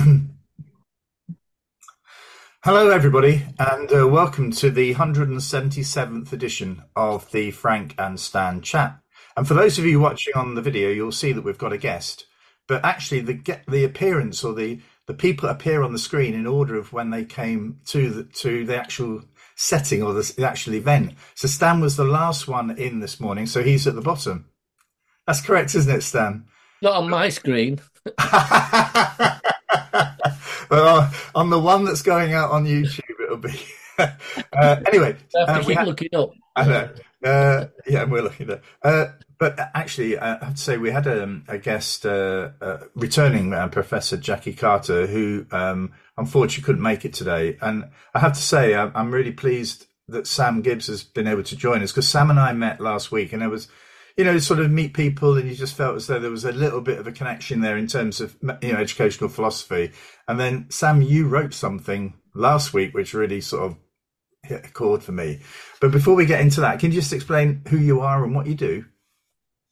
Hello, everybody, and uh, welcome to the 177th edition of the Frank and Stan chat. And for those of you watching on the video, you'll see that we've got a guest. But actually, the the appearance or the the people appear on the screen in order of when they came to the to the actual setting or the, the actual event. So Stan was the last one in this morning, so he's at the bottom. That's correct, isn't it, Stan? Not on my screen. well, on the one that's going out on YouTube, it'll be. uh, anyway, I have to uh, keep ha- looking up. I know. Uh, yeah, we're looking at. Uh, but actually, I have to say we had a, a guest, uh, uh, returning uh, Professor Jackie Carter, who um, unfortunately couldn't make it today. And I have to say, I'm, I'm really pleased that Sam Gibbs has been able to join us because Sam and I met last week, and there was you know, sort of meet people, and you just felt as though there was a little bit of a connection there in terms of you know educational philosophy. And then Sam, you wrote something last week which really sort of hit a chord for me. But before we get into that, can you just explain who you are and what you do?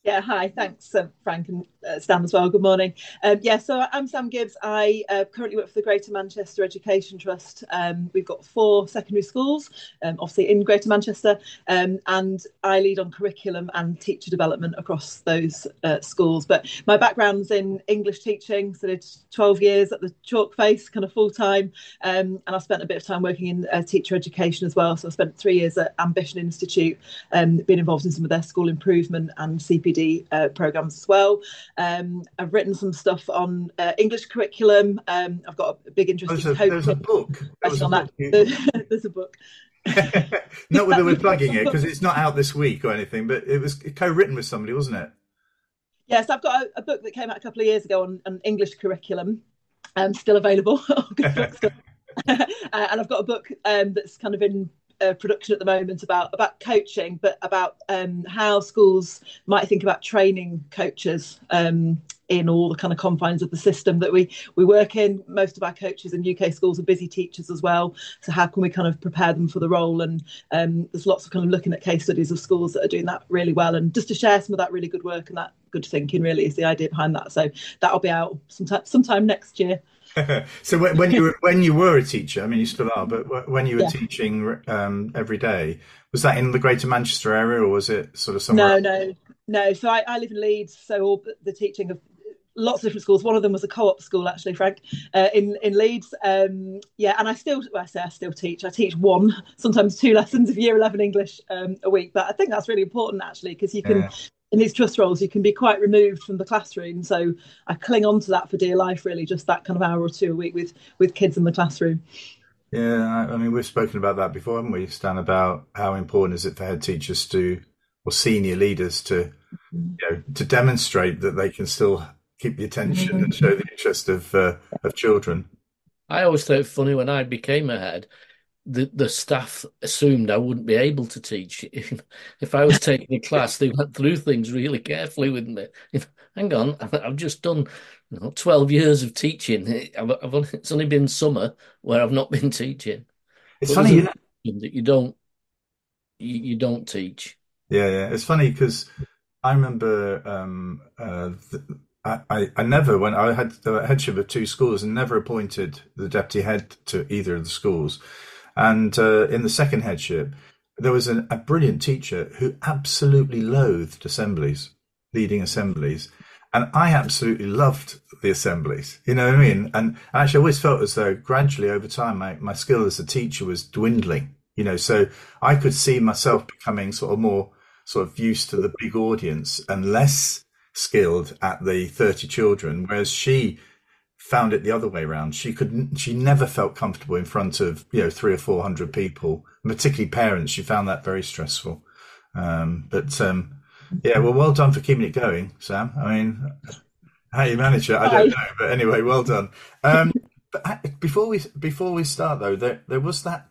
Yeah, hi. Thanks, uh, Frank and uh, Stan as well. Good morning. Um, yeah, so I'm Sam Gibbs. I uh, currently work for the Greater Manchester Education Trust. Um, we've got four secondary schools, um, obviously in Greater Manchester, um, and I lead on curriculum and teacher development across those uh, schools. But my background's in English teaching, so did 12 years at the Chalk Face, kind of full time, um, and I spent a bit of time working in uh, teacher education as well. So I spent three years at Ambition Institute, um, being involved in some of their school improvement and CPD uh, programs as well. Um, I've written some stuff on uh, English curriculum. Um, I've got a big interest There's in a, there's a book. There was a on that. book. There's a book. not whether we're plugging it because it's not out this week or anything, but it was co-written with somebody, wasn't it? Yes, I've got a, a book that came out a couple of years ago on, on English curriculum, um, still available. Uh, and I've got a book um, that's kind of in production at the moment about about coaching, but about um, how schools might think about training coaches um, in all the kind of confines of the system that we we work in. Most of our coaches in UK schools are busy teachers as well. So how can we kind of prepare them for the role? And um, there's lots of kind of looking at case studies of schools that are doing that really well, and just to share some of that really good work and that good thinking really is the idea behind that. So that'll be out sometime sometime next year. so when, when you were when you were a teacher, I mean you still are, but when you were Yeah. teaching um, every day, was that in the Greater Manchester area or was it sort of somewhere? No, no, no. So I, I live in Leeds, so all the teaching of lots of different schools. One of them was a co-op school, actually, Frank, uh, in in Leeds. Um, yeah, and I still, well, I say I still teach. I teach one, sometimes two lessons of Year Eleven English um, a week. But I think that's really important, actually, because you can. Yeah. In these trust roles, you can be quite removed from the classroom. So I cling on to that for dear life, really, just that kind of hour or two a week with with kids in the classroom. Yeah, I, I mean we've spoken about that before, haven't we, Stan? About how important is it for head teachers to or senior leaders to you know to demonstrate that they can still keep the attention and show the interest of uh, of children. I always thought it funny when I became a head, the, the staff assumed I wouldn't be able to teach. If, if I was taking a class, they went through things really carefully with me. If, hang on, I've just done you know, 12 years of teaching. I've, I've only, it's only been summer where I've not been teaching. It's But funny, you know, that you don't you, you don't teach. Yeah, yeah. It's funny because I remember um, uh, th- I, I, never, when I had the headship of two schools, and never appointed the deputy head to either of the schools. And uh, in the second headship, there was an, a brilliant teacher who absolutely loathed assemblies, leading assemblies. And I absolutely loved the assemblies. You know what I mean? And actually, I always felt as though gradually over time, my, my skill as a teacher was dwindling. You know, so I could see myself becoming sort of more sort of used to the big audience and less skilled at the 30 children, whereas she found it the other way around. She could, she never felt comfortable in front of, you know, three or 400 people, particularly parents. She found that very stressful. Um, but, um, yeah, well, well done for keeping it going, Sam. I mean, how you manage it, I don't know, but anyway, well done. Um, but uh, before we before we start though, there there was that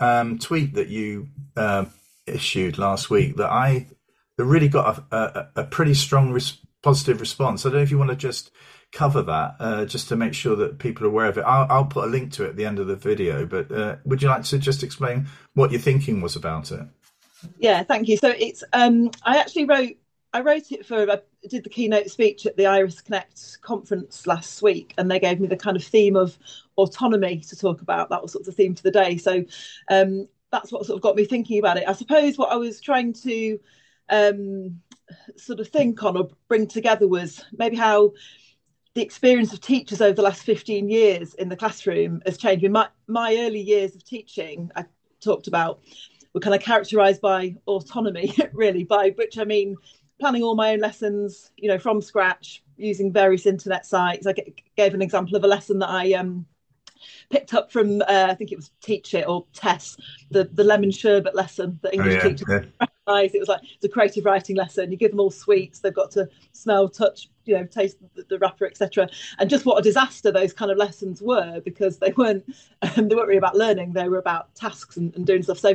um, tweet that you uh, issued last week that I that really got a, a, a pretty strong res- positive response. I don't know if you want to just cover that, uh, just to make sure that people are aware of it. I'll, I'll put a link to it at the end of the video. But uh, would you like to just explain what your thinking was about it? Yeah, thank you. So it's um, I actually wrote I wrote it for I did the keynote speech at the Iris Connect conference last week, and they gave me the kind of theme of autonomy to talk about. That was sort of the theme for the day. So um, that's what sort of got me thinking about it. I suppose what I was trying to um, sort of think on or bring together was maybe how the experience of teachers over the last 15 years in the classroom has changed. In my, my early years of teaching, I talked about, were kind of characterized by autonomy, really, by which I mean planning all my own lessons, you know, from scratch, using various internet sites. I gave an example of a lesson that I um, picked up from uh, I think it was Teach It or Tes, the the lemon sherbet lesson that English oh, yeah, teachers yeah. It was like it's a creative writing lesson. You give them all sweets; they've got to smell, touch, you know, taste the, the wrapper, etc. And just what a disaster those kind of lessons were because they weren't um, they weren't really about learning; they were about tasks and, and doing stuff. So,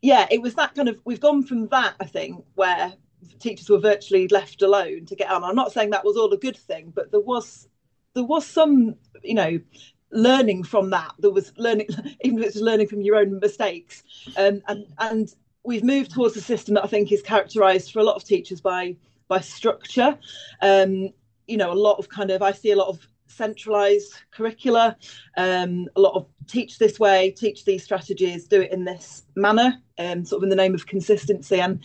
yeah, it was that kind of. We've gone from that, I think, where teachers were virtually left alone to get on. I'm not saying that was all a good thing, but there was there was some, you know, learning from that. There was learning, even if it's learning from your own mistakes. Um, and and we've moved towards a system that I think is characterised for a lot of teachers by by structure. Um, you know, a lot of kind of I see a lot of centralised curricula, um, a lot of teach this way, teach these strategies, do it in this manner, um, sort of in the name of consistency. And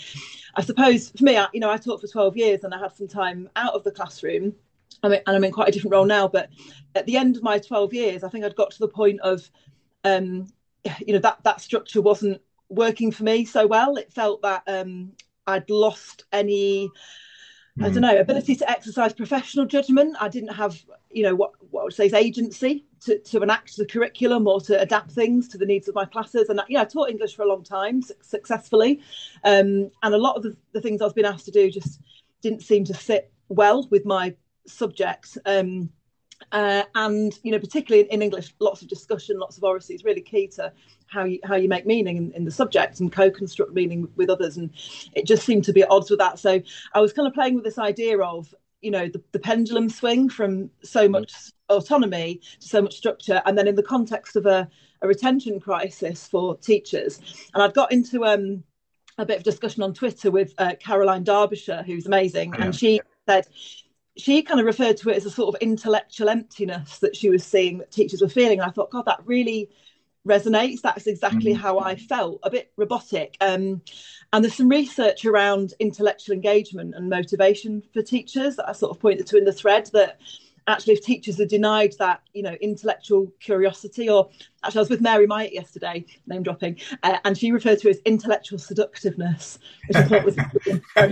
I suppose for me, I, you know, I taught for 12 years and I had some time out of the classroom I'm in, and I'm in quite a different role now. But at the end of my 12 years, I think I'd got to the point of, um, you know, that that structure wasn't working for me so well. It felt that um, I'd lost any. Mm. I don't hmm. know, ability to exercise professional judgment. I didn't have, you know, what, what I would say is agency to, to enact the curriculum or to adapt things to the needs of my classes. And, know, I taught English for a long time successfully. Um, and a lot of the, the, things I was being asked to do just didn't seem to fit well with my subjects. Um, uh, and you know, particularly in, English, lots of discussion, lots of oracy is really key to how you how you make meaning in, in the subject and co-construct meaning with others. And it just seemed to be at odds with that. So I was kind of playing with this idea of you know the, the pendulum swing from so mm. much autonomy to so much structure, and then in the context of a, a retention crisis for teachers. And I'd got into um, a bit of discussion on Twitter with uh, Caroline Derbyshire, who's amazing, yeah. and she said she kind of referred to it as a sort of intellectual emptiness that she was seeing that teachers were feeling. And I thought, God, that really resonates. That's exactly mm-hmm. how I felt, a bit robotic. Um, and there's some research around intellectual engagement and motivation for teachers that I sort of pointed to in the thread that actually if teachers are denied that you know intellectual curiosity or actually i was with mary myatt yesterday name dropping uh, and she referred to it as intellectual seductiveness which i thought was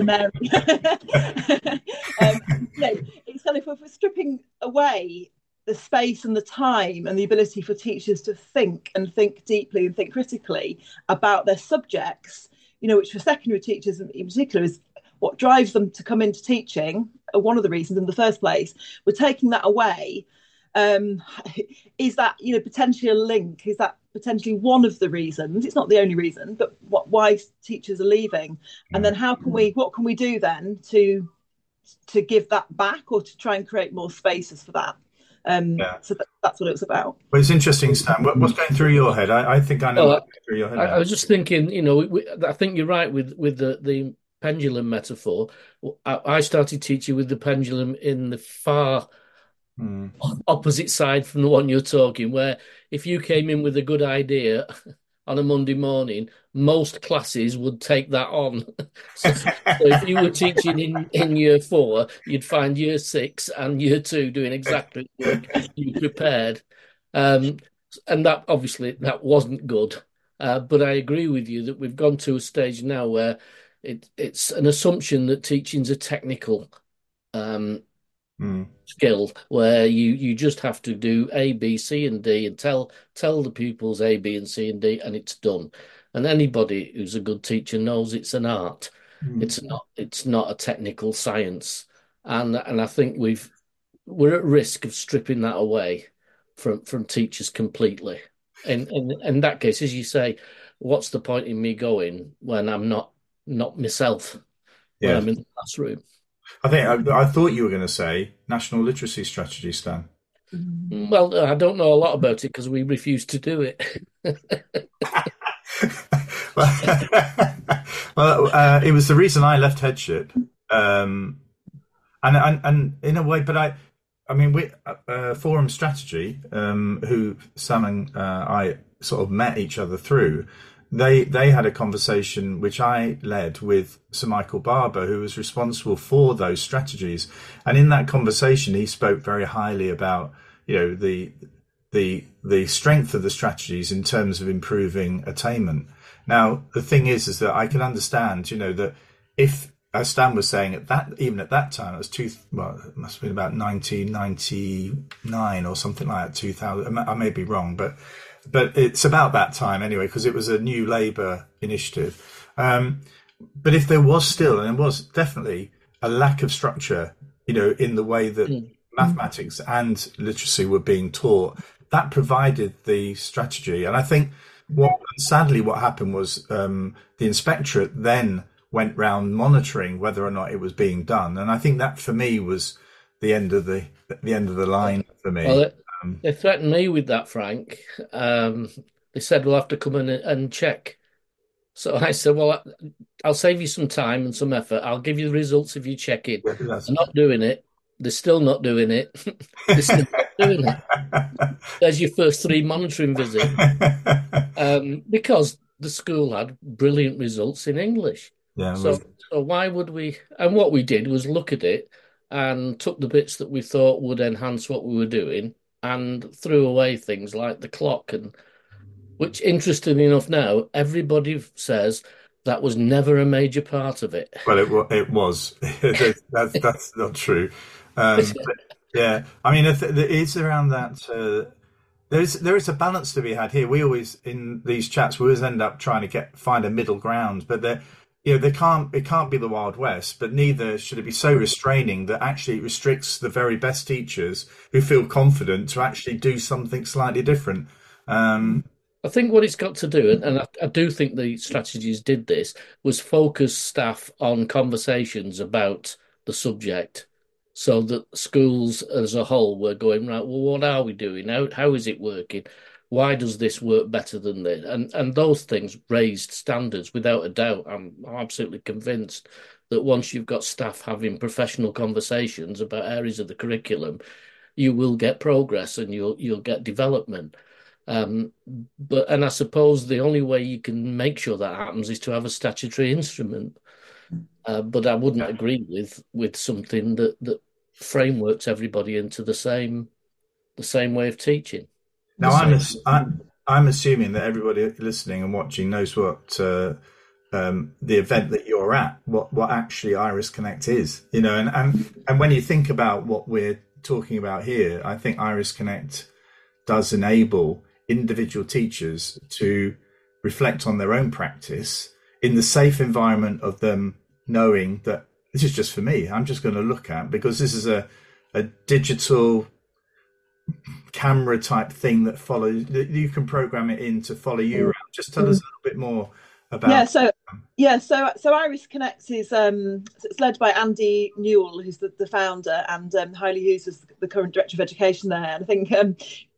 mary. Um, you know, it's kind of if we're stripping away the space and the time and the ability for teachers to think and think deeply and think critically about their subjects you know which for secondary teachers in particular is what drives them to come into teaching, one of the reasons in the first place, we're taking that away. Um, is that you know potentially a link? Is that potentially one of the reasons? It's not the only reason, but what why teachers are leaving, and then how can we? What can we do then to to give that back or to try and create more spaces for that? Um, yeah. So that, that's what it was about. Well, it's interesting, Stan. What, what's going through your head? I, I think I know well, what's going through your head. I, I, was just thinking, you know, we, we, I think you're right with with the the pendulum metaphor, I started teaching with the pendulum in the far mm. opposite side from the one you're talking, where if you came in with a good idea on a Monday morning, most classes would take that on. so, so, if you were teaching in, in year four, you'd find year six and year two doing exactly what you prepared. Um, and that obviously that wasn't good. Uh, but I agree with you that we've gone to a stage now where it, it's an assumption that teaching's a technical um, mm. skill where you you just have to do A, B, C, and D and tell tell the pupils A, B, and C and D, and it's done. And anybody who's a good teacher knows it's an art. Mm. It's not it's not a technical science. And and I think we've we're at risk of stripping that away from from teachers completely. And in, in that case, as you say, what's the point in me going when I'm not not myself yeah. when I'm in the classroom. I think I, I thought you were going to say national literacy strategy, Stan. Mm, well, I don't know a lot about it because we refused to do it. well, uh, it was the reason I left headship. Um, and, and and in a way, but I, I mean, we uh, Forum Strategy, um, who Sam and uh, I sort of met each other through. They they had a conversation which I led with Sir Michael Barber, who was responsible for those strategies, and in that conversation, he spoke very highly about you know the the the strength of the strategies in terms of improving attainment. Now, the thing is, is that I can understand, you know, that if as Stan was saying at that even at that time it was two well it must have been about 1999 or something like that 2000 I may be wrong but but it's about that time anyway because it was a new Labour initiative um, but if there was still and there was definitely a lack of structure you know in the way that mm. mathematics and literacy were being taught that provided the strategy and I think what sadly what happened was um, the inspectorate then went round monitoring whether or not it was being done. And I think that for me was the end of the the end of the line for me. Well, um, they threatened me with that, Frank. Um, they said we'll have to come in and check. So I said, well, I'll save you some time and some effort. I'll give you the results if you check it. They're not doing it. They're still not doing it. They're still not doing it. There's your first three monitoring visit. Um, because the school had brilliant results in English. Yeah. So, so why would we? And what we did was look at it and took the bits that we thought would enhance what we were doing and threw away things like the clock and which interestingly enough now everybody says that was never a major part of it. Well it, it was. That's, that's not true. Um, yeah i mean it is around that uh, there is there is a balance to be had here. We always in these chats we always end up trying to get find a middle ground but there you know, they can't it can't be the Wild West, but neither should it be so restraining that actually it restricts the very best teachers who feel confident to actually do something slightly different. Um, I think what it's got to do, and I, I, do think the strategies did this, was focus staff on conversations about the subject, so that schools as a whole were going right. Well, what are we doing? How how is it working? Why does this work better than this? And and those things raised standards without a doubt. I'm, I'm absolutely convinced that once you've got staff having professional conversations about areas of the curriculum, you will get progress and you'll you'll get development. Um, but and I suppose the only way you can make sure that happens is to have a statutory instrument. Uh, but I wouldn't agree with with something that that frameworks everybody into the same the same way of teaching. Now I'm, I'm I'm assuming that everybody listening and watching knows what uh, um, the event that you're at, what what actually Iris Connect is, you know, and and and when you think about what we're talking about here, I think Iris Connect does enable individual teachers to reflect on their own practice in the safe environment of them knowing that this is just for me. I'm just going to look at because this is a a digital camera type thing that follows that you can program it in to follow you mm. around just tell us a little bit more about yeah so yeah so so iris connect is um it's led by andy newell who's the, the founder and um Haili hughes is the current director of education there and i think um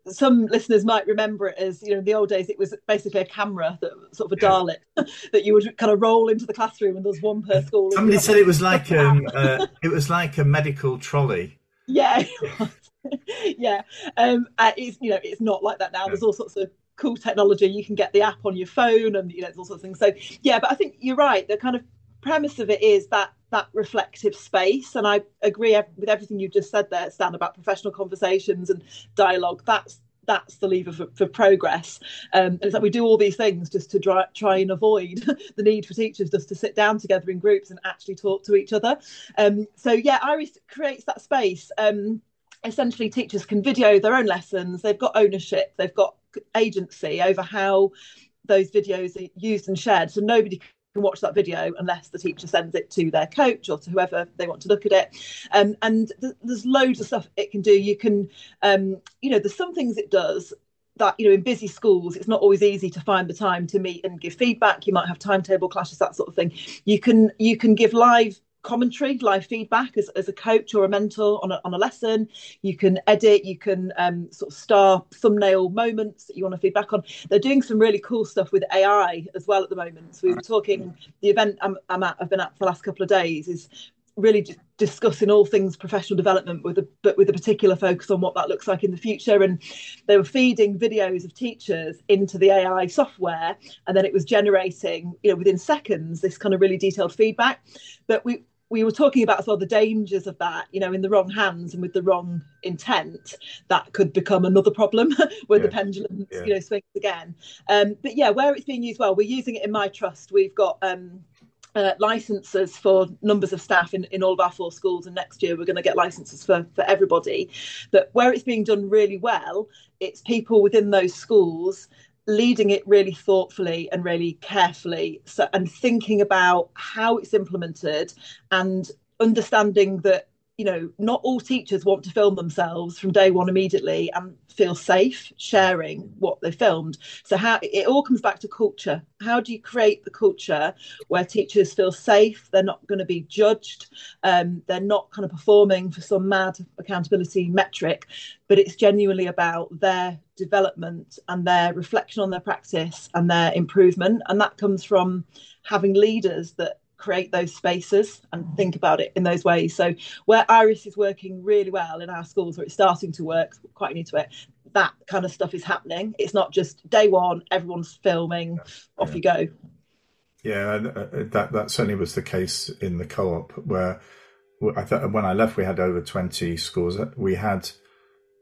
some listeners might remember it as you know in the old days it was basically a camera that sort of a Dalek that you would kind of roll into the classroom and there's one per school. Somebody said it was like um, uh, it was like a medical trolley. Yeah, yeah, um, uh, it's you know it's not like that now. There's all sorts of cool technology. You can get the app on your phone, and you know, there's all sorts of things. So yeah, but I think you're right. The kind of premise of it is that that reflective space, and I agree with everything you just said there, Stan, about professional conversations and dialogue. That's that's the lever for, for progress. Um, and it's like we do all these things just to try, try and avoid the need for teachers just to sit down together in groups and actually talk to each other. Um, so yeah, Iris creates that space. Um, essentially teachers can video their own lessons. They've got ownership. They've got agency over how those videos are used and shared. So nobody can watch that video unless the teacher sends it to their coach or to whoever they want to look at it. Um, and th- there's loads of stuff it can do. You can um, you know there's some things it does that you know in busy schools it's not always easy to find the time to meet and give feedback. You might have timetable clashes that sort of thing. You can you can give live commentary, live feedback as, as a coach or a mentor on a, on a lesson. You can edit, you can um, sort of star thumbnail moments that you want to feedback on. They're doing some really cool stuff with AI as well at the moment. So we were talking, the event I'm, I'm at, I've been at for the last couple of days is really just discussing all things professional development with a but with a particular focus on what that looks like in the future and they were feeding videos of teachers into the AI software and then it was generating you know within seconds this kind of really detailed feedback but we we were talking about as well the dangers of that, you know, in the wrong hands and with the wrong intent, that could become another problem where yeah. the pendulum, yeah. you know, swings again. Um, but yeah, where it's being used well, we're using it in my trust. We've got um, uh, licenses for numbers of staff in, in all of our four schools and next year we're going to get licenses for, for everybody but where it's being done really well it's people within those schools leading it really thoughtfully and really carefully so and thinking about how it's implemented and understanding that you know, not all teachers want to film themselves from day one immediately and feel safe sharing what they filmed. So how it all comes back to culture. How do you create the culture where teachers feel safe? They're not going to be judged. Um, they're not kind of performing for some mad accountability metric, but it's genuinely about their development and their reflection on their practice and their improvement. And that comes from having leaders that create those spaces and think about it in those ways. So where Iris is working really well in our schools, or it's starting to work, quite new to it, that kind of stuff is happening. It's not just day one, everyone's filming, off yeah. you go. Yeah, uh, that that certainly was the case in the co-op where I thought when I left, we had over twenty schools. We had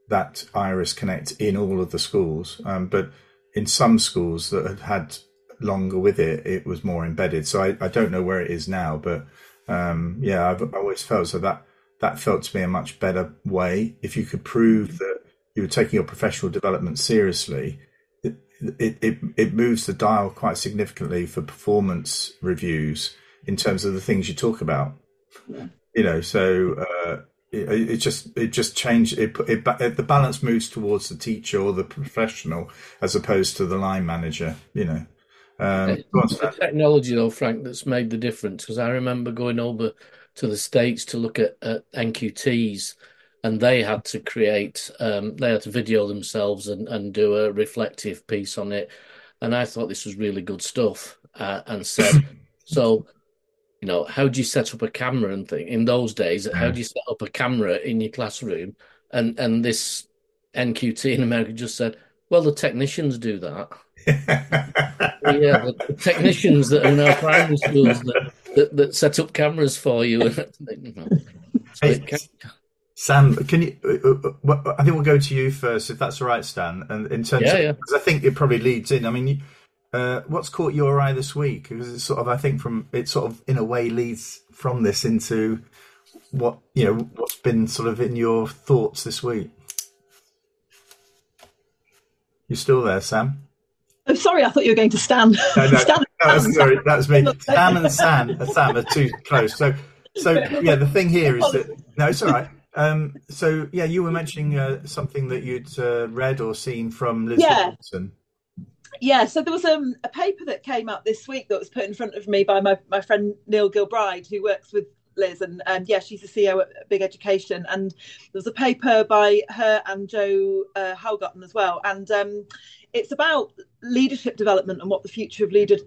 that Iris Connect in all of the schools, um, but in some schools that had had longer with it, it was more embedded. So I, I don't know where it is now, but um, yeah, I've always felt so that that felt to me a much better way. If you could prove that you were taking your professional development seriously, it it, it, it moves the dial quite significantly for performance reviews in terms of the things you talk about. Yeah. You know, so uh, it, it, just it just changed it, it, it, the balance moves towards the teacher or the professional as opposed to the line manager you know um, it's the technology, though, Frank, that's made the difference. Because I remember going over to the states to look at, at NQTs, and they had to create, um, they had to video themselves and, and do a reflective piece on it. And I thought this was really good stuff, uh, and said, so you know, how do you set up a camera and thing in those days? How do you set up a camera in your classroom? And and this NQT in America just said, well, the technicians do that. Yeah, the, technicians that are in our primary schools that, that, that set up cameras for you. hey, Sam, can you? Uh, uh, I think we'll go to you first, if that's all right, Stan. And in terms, yeah, of, yeah. because I think it probably leads in. I mean, uh, what's caught your eye this week? Because it's sort of, I think, from it sort of in a way leads from this into what you know, what's been sort of in your thoughts this week. You still there, Sam? I'm oh, sorry, I thought you were going to stand. No, no, stand, no sorry, that's me. Sam and Sam, Sam are too close. So, so yeah, the thing here is that no, it's all right. Um, so yeah, you were mentioning uh, something that you'd uh, read or seen from Liz yeah. Robinson. Yeah, so there was um, a paper that came out this week that was put in front of me by my, my friend Neil Gilbride, who works with Liz, and um, yeah, she's the CEO at Big Education. And there was a paper by her and Joe uh, Haughton as well, and um, it's about leadership development and what the future of leader,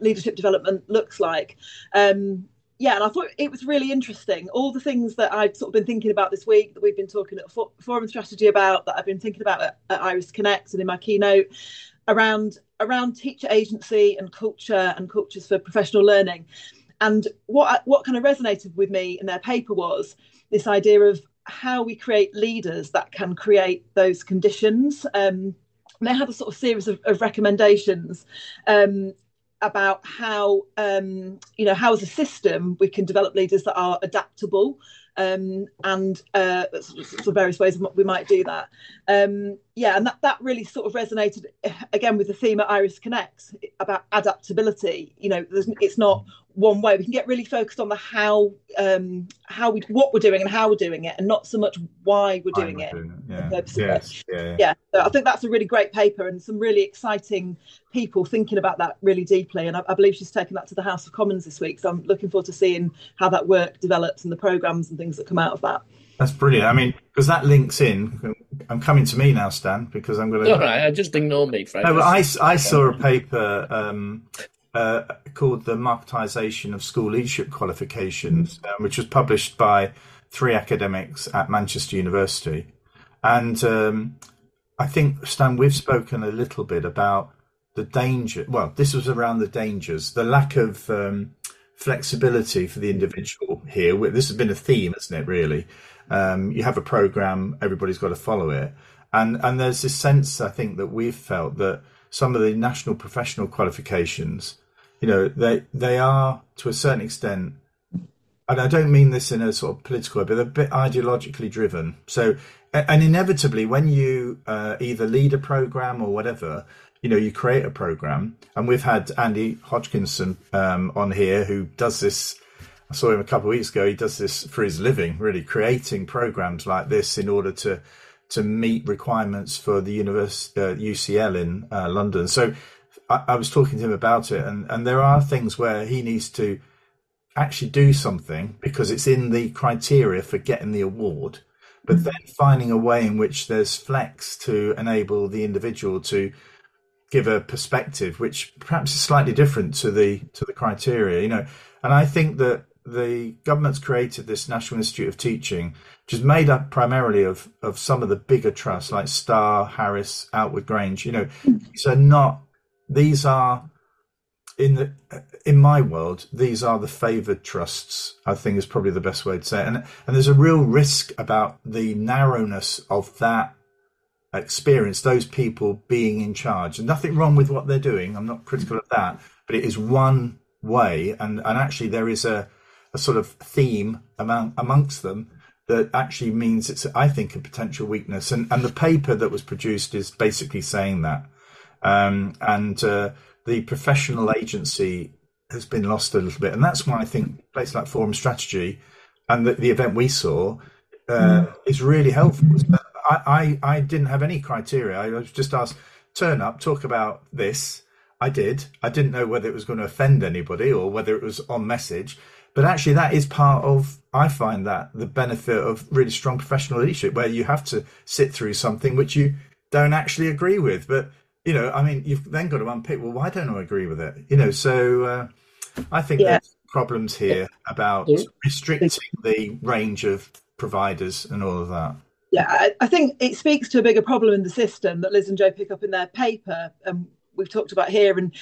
leadership development looks like. Um, yeah, and I thought it was really interesting. All the things that I've sort of been thinking about this week, that we've been talking at Forum Strategy about, that I've been thinking about at, at Iris Connect and in my keynote around around teacher agency and culture and cultures for professional learning. And what what kind of resonated with me in their paper was this idea of how we create leaders that can create those conditions. Um, they had a sort of series of, of recommendations um, about how um, you know how as a system we can develop leaders that are adaptable um, and uh, sort of various ways we might do that. Um, yeah, and that, that really sort of resonated again with the theme at Iris Connect about adaptability. You know, it's not one way. We can get really focused on the how, um, how we, what we're doing and how we're doing it, and not so much why we're doing, it. Doing it. Yeah. Yes. Yeah, yeah. yeah. So I think that's a really great paper and some really exciting people thinking about that really deeply. And I, I, believe she's taken that to the House of Commons this week. So I'm looking forward to seeing how that work develops and the programs and things that come out of that. That's brilliant. I mean, because that links in. I'm coming to me now, Stan, because I'm going to. All right, I just ignore me, Frank. No, but I, I saw a paper um, uh, called the Marketisation of School Leadership Qualifications, um, which was published by three academics at Manchester University. And um, I think, Stan, we've spoken a little bit about the danger. Well, this was around the dangers, the lack of um, flexibility for the individual here. This has been a theme, isn't it, really? Um, you have a program, everybody's got to follow it. And, and there's this sense, I think, that we've felt that some of the national professional qualifications, you know, they, they are to a certain extent and I don't mean this in a sort of political way, but a bit ideologically driven. So, and inevitably, when you uh, either lead a program or whatever, you know, you create a program, and we've had Andy Hodgkinson um, on here who does this. I saw him a couple of weeks ago. He does this for his living, really creating programs like this in order to to meet requirements for the university uh, UCL in uh, London. So, I, I was talking to him about it, and and there are things where he needs to actually do something because it's in the criteria for getting the award, but then finding a way in which there's flex to enable the individual to give a perspective which perhaps is slightly different to the to the criteria you know and i think that the government's created this national institute of teaching which is made up primarily of of some of the bigger trusts like star harris outwood grange you know these are not these are in the in my world, these are the favoured trusts. I think is probably the best way to say it. And and there's a real risk about the narrowness of that experience. Those people being in charge, and nothing wrong with what they're doing. I'm not critical of that, but it is one way, and and actually there is a a sort of theme among amongst them that actually means it's I think a potential weakness. And and the paper that was produced is basically saying that. Um, and uh, the professional agency has been lost a little bit, and that's why I think places like Forum Strategy and the, the event we saw uh, mm. is really helpful. I, I, I didn't have any criteria. I was just asked turn up, talk about this. I did. I didn't know whether it was going to offend anybody or whether it was on message. But actually, that is part of, I find that the benefit of really strong professional leadership, where you have to sit through something which you don't actually agree with. But you know, I mean, you've then got to unpick. Well, why don't I agree with it? You know, so uh, I think yeah. there's problems here about restricting the range of providers and all of that. Yeah, I think it speaks to a bigger problem in the system that Liz and Joe pick up in their paper, and we've talked about here. And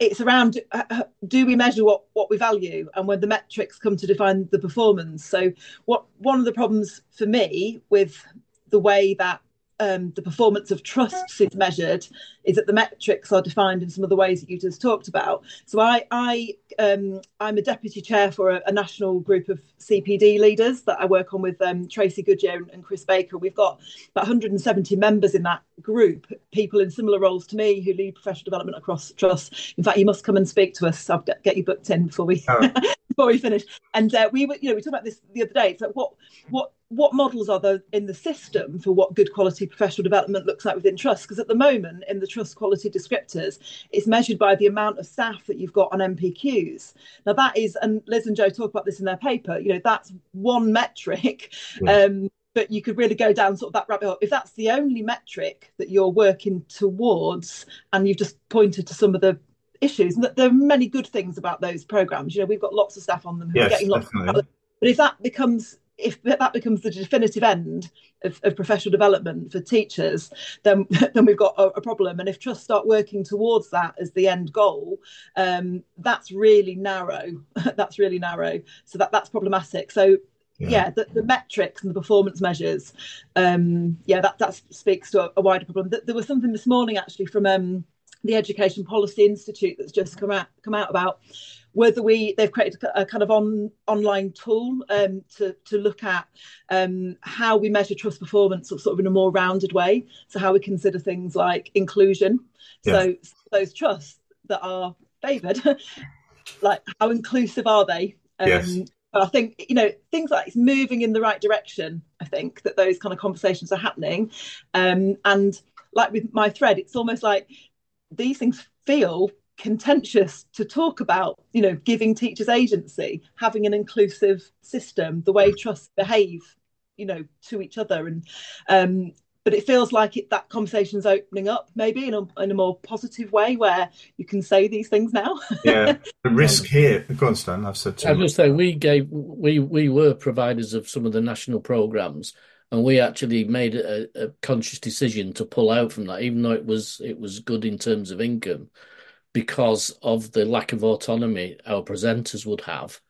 it's around uh, uh, do we measure what what we value and when the metrics come to define the performance so what one of the problems for me with the way that um, the performance of trusts is measured is that the metrics are defined in some of the ways that you just talked about. So I, I um, I'm a deputy chair for a, a, national group of CPD leaders that I work on with um, Tracy Goodyear and, and, Chris Baker. We've got about 170 members in that group, people in similar roles to me who lead professional development across trusts. In fact, you must come and speak to us. I'll get, get you booked in before we oh. before we finish. And uh, we were, you know, we talked about this the other day. It's like what what what models are there in the system for what good quality professional development looks like within trust? Because at the moment, in the trust quality descriptors, it's measured by the amount of staff that you've got on NPQs. Now that is, and Liz and Joe talk about this in their paper. You know, that's one metric. Yeah. Um, but you could really go down sort of that rabbit hole. If that's the only metric that you're working towards, and you've just pointed to some of the issues, and there are many good things about those programs. You know, we've got lots of staff on them who yes, are getting lots. Of, but if that becomes if that becomes the definitive end of, of, professional development for teachers, then then we've got a, a, problem. And if trusts start working towards that as the end goal, um, that's really narrow. that's really narrow. So that that's problematic. So yeah, yeah the, the, metrics and the performance measures, um, yeah, that that speaks to a, a wider problem. There was something this morning actually from um, the Education Policy Institute that's just come out come out about whether we they've created a kind of on online tool um, to to look at um, how we measure trust performance sort of in a more rounded way. So how we consider things like inclusion. Yeah. So those trusts that are favoured, like how inclusive are they? Um, yes. But I think you know things like it's moving in the right direction. I think that those kind of conversations are happening, um, and like with my thread, it's almost like these things feel contentious to talk about you know giving teachers agency having an inclusive system the way trusts behave you know to each other. And um but it feels like it, that conversation's opening up maybe in a, in a more positive way where you can say these things now. Yeah the risk here go on Stan I've said too I was say we gave we we were providers of some of the national programs and we actually made a, a conscious decision to pull out from that even though it was it was good in terms of income because of the lack of autonomy our presenters would have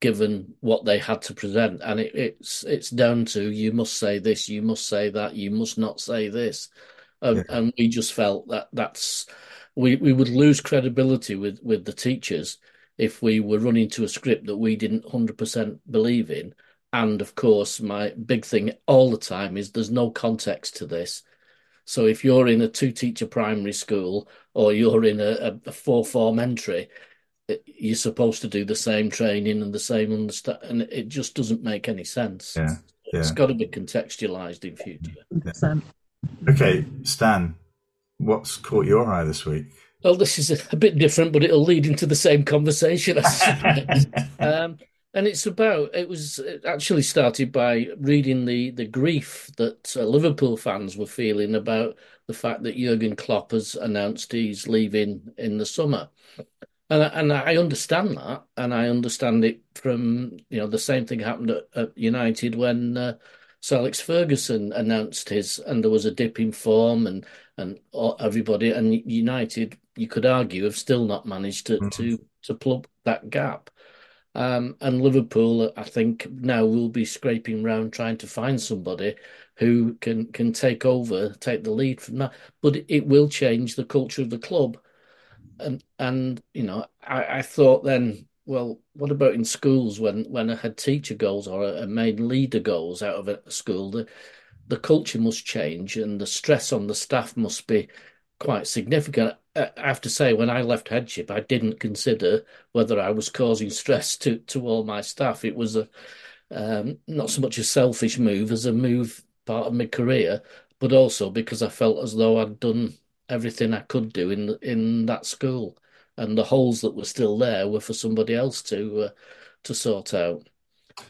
given what they had to present. And it, it's it's down to you must say this you must say that you must not say this. And, yeah. and we just felt that that's we we would lose credibility with with the teachers if we were running to a script that we didn't 100% believe in. And of course my big thing all the time is there's no context to this so if you're in a two teacher primary school or you're in a, a four form entry you're supposed to do the same training and the same understand, and it just doesn't make any sense. Yeah, yeah. it's got to be contextualized in future. 100%. Okay, Stan, what's caught your eye this week? Well, this is a, a bit different, but it'll lead into the same conversation. um, and it's about it was it actually started by reading the the grief that uh, Liverpool fans were feeling about the fact that Jurgen Klopp has announced he's leaving in the summer and and I understand that, and I understand it from you know the same thing happened at, at United when uh, Sir Alex Ferguson announced his, and there was a dip in form, and and everybody and United, you could argue, have still not managed to mm-hmm. to to plug that gap. Um, and Liverpool, I think, now will be scraping around trying to find somebody who can can take over, take the lead from that. But it will change the culture of the club and and you know, I, I thought then, well, what about in schools when when a head teacher goes or a, a main leader goes out of a school, the the culture must change and the stress on the staff must be quite significant. I have to say, when I left headship, I didn't consider whether I was causing stress to to all my staff. It was a um, not so much a selfish move as a move part of my career, but also because I felt as though I'd done everything I could do in in that school, and the holes that were still there were for somebody else to uh, to sort out.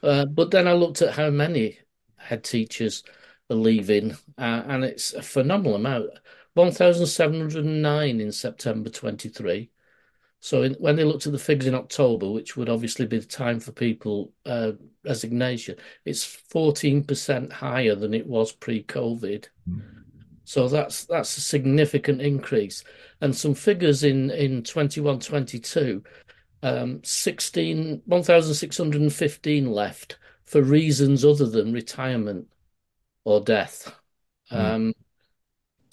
Uh, but then I looked at how many head teachers are leaving, uh, and it's a phenomenal amount. 1,709 in September 23. So in, when they looked at the figures in October, which would obviously be the time for people uh, resignation, it's 14% higher than it was pre-COVID. Mm. So that's that's a significant increase. And some figures in in 21 22 um 16 1615 left for reasons other than retirement or death. Mm. Um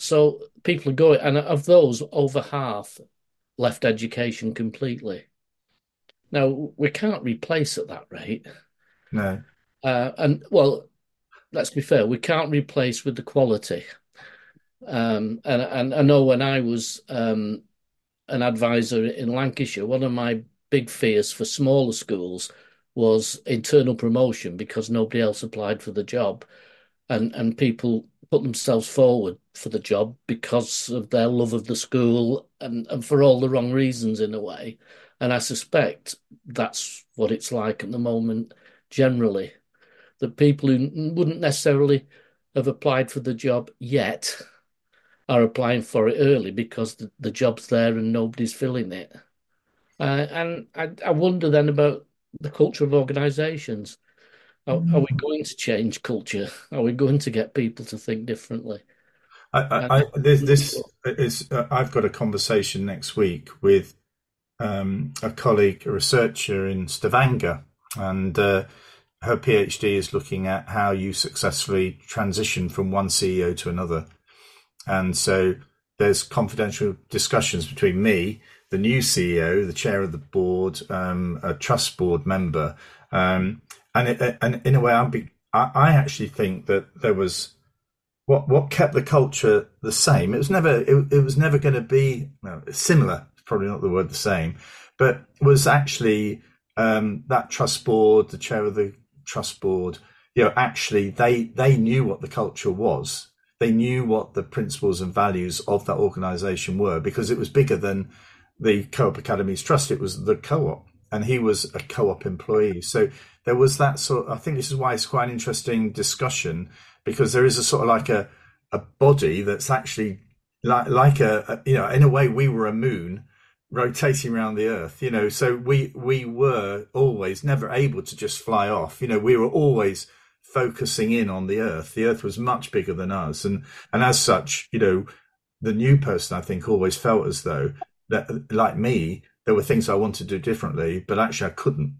so people are going and of those over half left education completely. Now we can't replace at that rate. No. Uh, and well, let's be fair, we can't replace with the quality. Um, and, and I know when I was um, an advisor in Lancashire, one of my big fears for smaller schools was internal promotion because nobody else applied for the job, and and people put themselves forward for the job because of their love of the school and, and for all the wrong reasons in a way. And I suspect that's what it's like at the moment generally. That people who wouldn't necessarily have applied for the job yet are applying for it early because the, the job's there and nobody's filling it. Uh, and I, I, wonder then about the culture of organisations. Are, are, we going to change culture? Are we going to get people to think differently? I, I, I this, this is. Uh, I've got a conversation next week with um, a colleague, a researcher in Stavanger, and uh, her PhD is looking at how you successfully transition from one CEO to another. And so there's confidential discussions between me, the new CEO, the chair of the board, um, a trust board member, um, and it, and in a way, I'm be, I, I actually think that there was what what kept the culture the same. It was never it, it was never going to be well, similar. Probably not the word the same, but was actually um, that trust board, the chair of the trust board. You know, actually, they they knew what the culture was they knew what the principles and values of that organization were because it was bigger than the Co-op Academies Trust. It was the co-op, and he was a co-op employee. So there was that sort. I think this is why it's quite an interesting discussion because there is a sort of like a a body that's actually like like a, a you know in a way we were a moon rotating around the earth you know so we we were always never able to just fly off you know we were always focusing in on the earth the earth was much bigger than us and and as such you know the new person i think always felt as though that like me there were things i wanted to do differently but actually i couldn't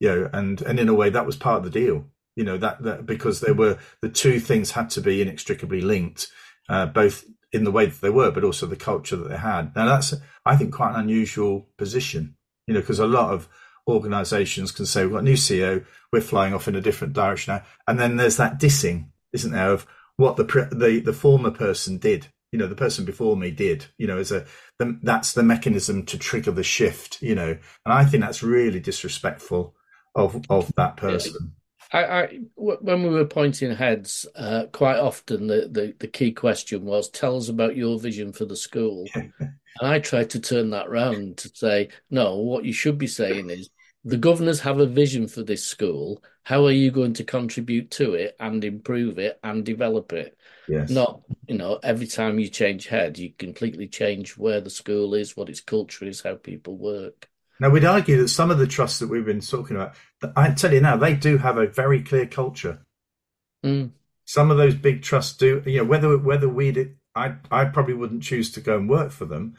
you know and and in a way that was part of the deal you know that, that because there were the two things had to be inextricably linked uh, both in the way that they were, but also the culture that they had. Now that's, I think, quite an unusual position, you know, because a lot of organizations can say, we've got a new CEO, we're flying off in a different direction now. And then there's that dissing, isn't there, of what the, the, the former person did, you know, the person before me did, you know, as a, the, that's the mechanism to trigger the shift, you know, and I think that's really disrespectful of, of that person. I, I, when we were pointing heads, uh, quite often the, the, the, key question was, "Tell us about your vision for the school." and I tried to turn that round to say, "No, what you should be saying is, the governors have a vision for this school. How are you going to contribute to it and improve it and develop it? Yes. Not, you know, every time you change head, you completely change where the school is, what its culture is, how people work." Now, we'd argue that some of the trusts that we've been talking about, I tell you now, they do have a very clear culture. Mm. Some of those big trusts do, you know, whether whether we did, I I probably wouldn't choose to go and work for them,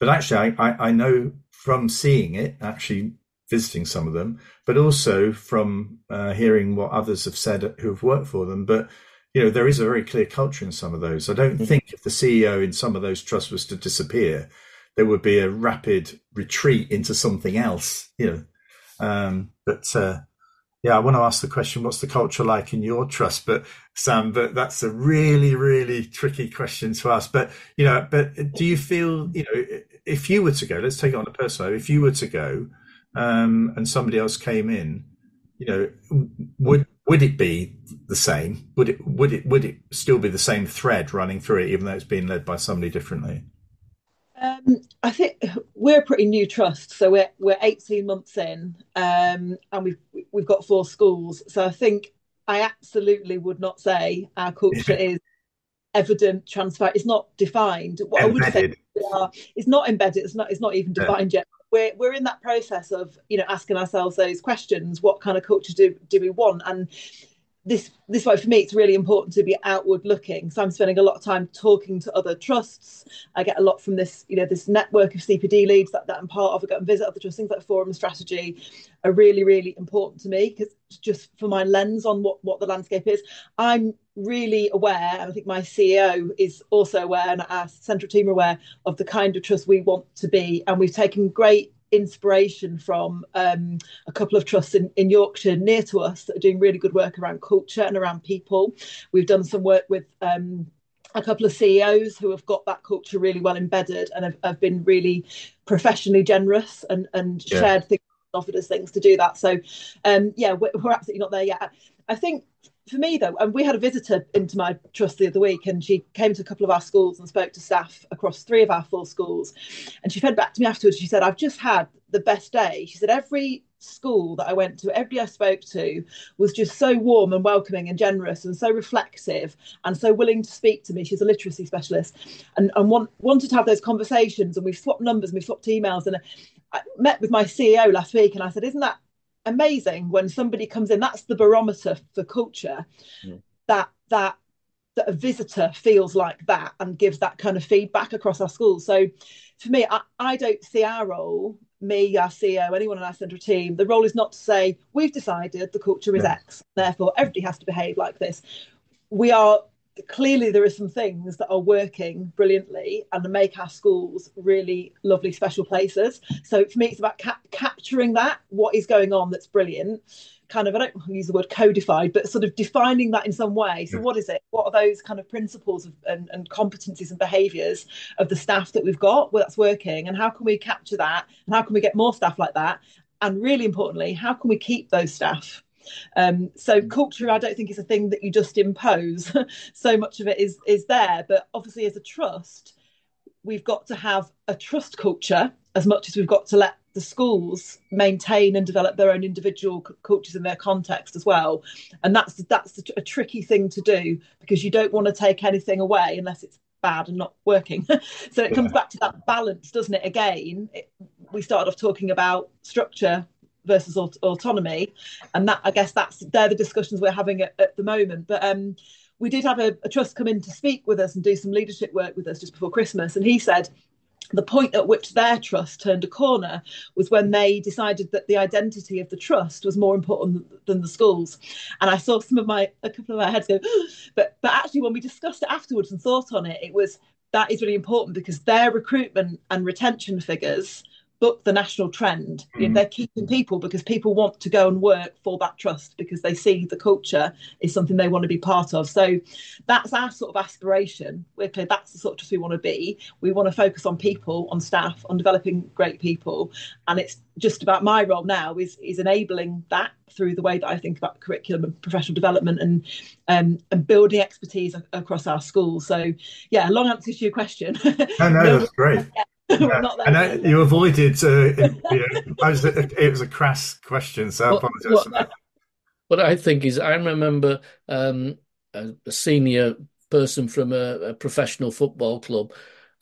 but actually, I I, I know from seeing it, actually visiting some of them, but also from uh, hearing what others have said who have worked for them. But you know, there is a very clear culture in some of those. I don't mm. think if the CEO in some of those trusts was to disappear, there would be a rapid retreat into something else, you know. Um, but uh, yeah, I want to ask the question: What's the culture like in your trust? But Sam, but that's a really, really tricky question to ask. But you know, but do you feel, you know, if you were to go, let's take it on a personal. If you were to go, um, and somebody else came in, you know, would would it be the same? Would it would it would it still be the same thread running through it, even though it's being led by somebody differently? Um, I think we're a pretty new trust, so we're we're 18 months in, um, and we've we've got four schools. So I think I absolutely would not say our culture is evident, transparent. It's not defined. What embedded. I would say are, it's not embedded. It's not. It's not even defined yeah. yet. We're we're in that process of you know asking ourselves those questions. What kind of culture do do we want? And this this way for me it's really important to be outward looking. So i'm spending a lot of time talking to other trusts. I get a lot from this you know this network of cpd leads that, that i'm part of. I go and visit other trusts things like forum strategy are really really important to me because just for my lens on what what the landscape is. I'm really aware and i think my ceo is also aware and our central team are aware of the kind of trust we want to be. And we've taken great inspiration from um, a couple of trusts in, in Yorkshire near to us that are doing really good work around culture and around people. We've done some work with um, a couple of CEOs who have got that culture really well embedded and have, have been really professionally generous and, and yeah. shared things, offered us things to do that. So, um, yeah, we're, we're absolutely not there yet. I think for me though, and we had a visitor into my trust the other week, and she came to a couple of our schools and spoke to staff across three of our four schools, and she fed back to me afterwards. She said, "I've just had the best day." She said, "Every school that I went to, everybody I spoke to was just so warm and welcoming and generous and so reflective and so willing to speak to me. She's a literacy specialist and, and want, wanted to have those conversations. And we've swapped numbers and we've swapped emails. And I met with my CEO last week and I said, Isn't that amazing when somebody comes in. That's the barometer for culture. Mm. That that that a visitor feels like that and gives that kind of feedback across our schools. So for me, I, I don't see our role, me, our CEO, anyone in our central team, the role is not to say we've decided the culture is yeah. X, therefore everybody has to behave like this. We are clearly there are some things that are working brilliantly and make our schools really lovely special places. So for me it's about cap- capturing that what is going on that's brilliant. Kind of i don't use the word codified but sort of defining that in some way. So what is it? What are those kind of principles of, and, and competencies and behaviors of the staff that we've got where that's working and how can we capture that and how can we get more staff like that? And really importantly how can we keep those staff um, so mm. culture, I don't think is a thing that you just impose. so much of it is is there, but obviously as a trust, we've got to have a trust culture as much as we've got to let the schools maintain and develop their own individual cultures in their context as well and that's that's a tricky thing to do because you don't want to take anything away unless it's bad and not working so it comes back to that balance doesn't it again it, we started off talking about structure versus aut- autonomy. And that i guess that's they're the discussions we're having at, at the moment. But um we did have a, a trust come in to speak with us and do some leadership work with us just before christmas. And he said the point at which their trust turned a corner was when they decided that the identity of the trust was more important than the schools. And i saw some of my a couple of my heads go but but actually when we discussed it afterwards and thought on it it was that is really important because their recruitment and retention figures book the national trend. Mm. You know, they're keeping people because people want to go and work for that trust because they see the culture is something they want to be part of. So that's our sort of aspiration. We're clear that's the sort of trust we want to be. We want to focus on people, on staff, on developing great people. And it's just about my role now is is enabling that through the way that I think about curriculum and professional development and um, and building expertise across our schools. So yeah, long answer to your question. No, no, that's great. Yeah. and I, you avoided. Uh, you know, I was, it was a crass question, so I well, apologise well, What I think is, I remember um, a, a, senior person from a, a, professional football club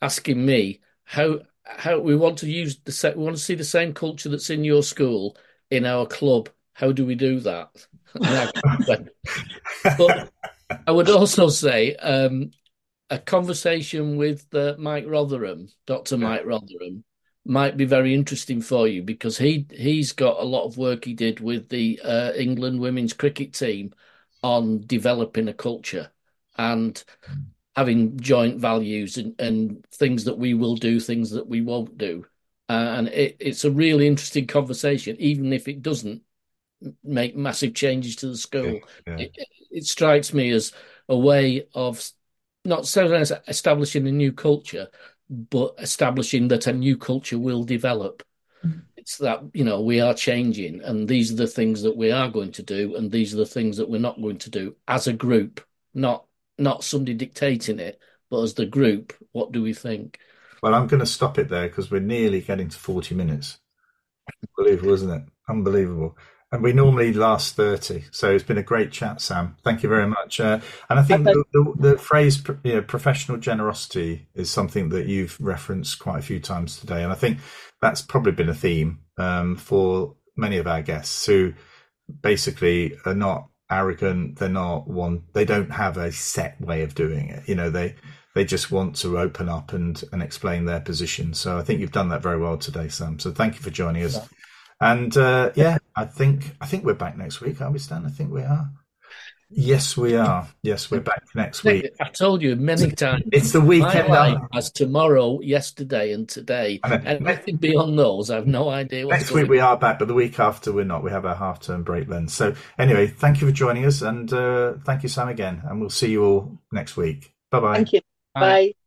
asking me how how we want to use the set. we want to see the same culture that's in your school in our club. How do we do that? but I would also say um, a conversation with uh, Mike Rotherham, Doctor Mike Rotherham, might be very interesting for you because he he's got a lot of work he did with the uh, England women's cricket team on developing a culture and having joint values and, and things that we will do, things that we won't do. Uh, and it, it's a really interesting conversation, even if it doesn't make massive changes to the school. Yeah, yeah. It, it strikes me as a way of not so as establishing a new culture, but establishing that a new culture will develop. Mm-hmm. It's that you know we are changing, and these are the things that we are going to do, and these are the things that we're not going to do as a group, not not somebody dictating it, but as the group. What do we think? Well, I'm going to stop it there because we're nearly getting to 40 minutes. Unbelievable, isn't it? Unbelievable. And we normally last 30. So it's been a great chat, Sam. Thank you very much. Uh, and I think the, the, the, phrase you know, professional generosity is something that you've referenced quite a few times today. And I think that's probably been a theme um, for many of our guests who basically are not arrogant. They're not one, they don't have a set way of doing it. You know, they, they just want to open up and, and explain their position. So I think you've done that very well today, Sam. So thank you for joining us. Yeah. And uh, yeah, I think I think we're back next week, are we, Stan? I think we are. Yes, we are. Yes, we're back next week. I told you many times. It's the weekend. My life as tomorrow, yesterday, and today. And anything beyond those, I have no idea. next week we are back, but the week after we're not. We have our half term break then. So anyway, thank you for joining us, and uh, thank you, Sam, again. And we'll see you all next week. Bye bye. Thank you. Bye. Bye.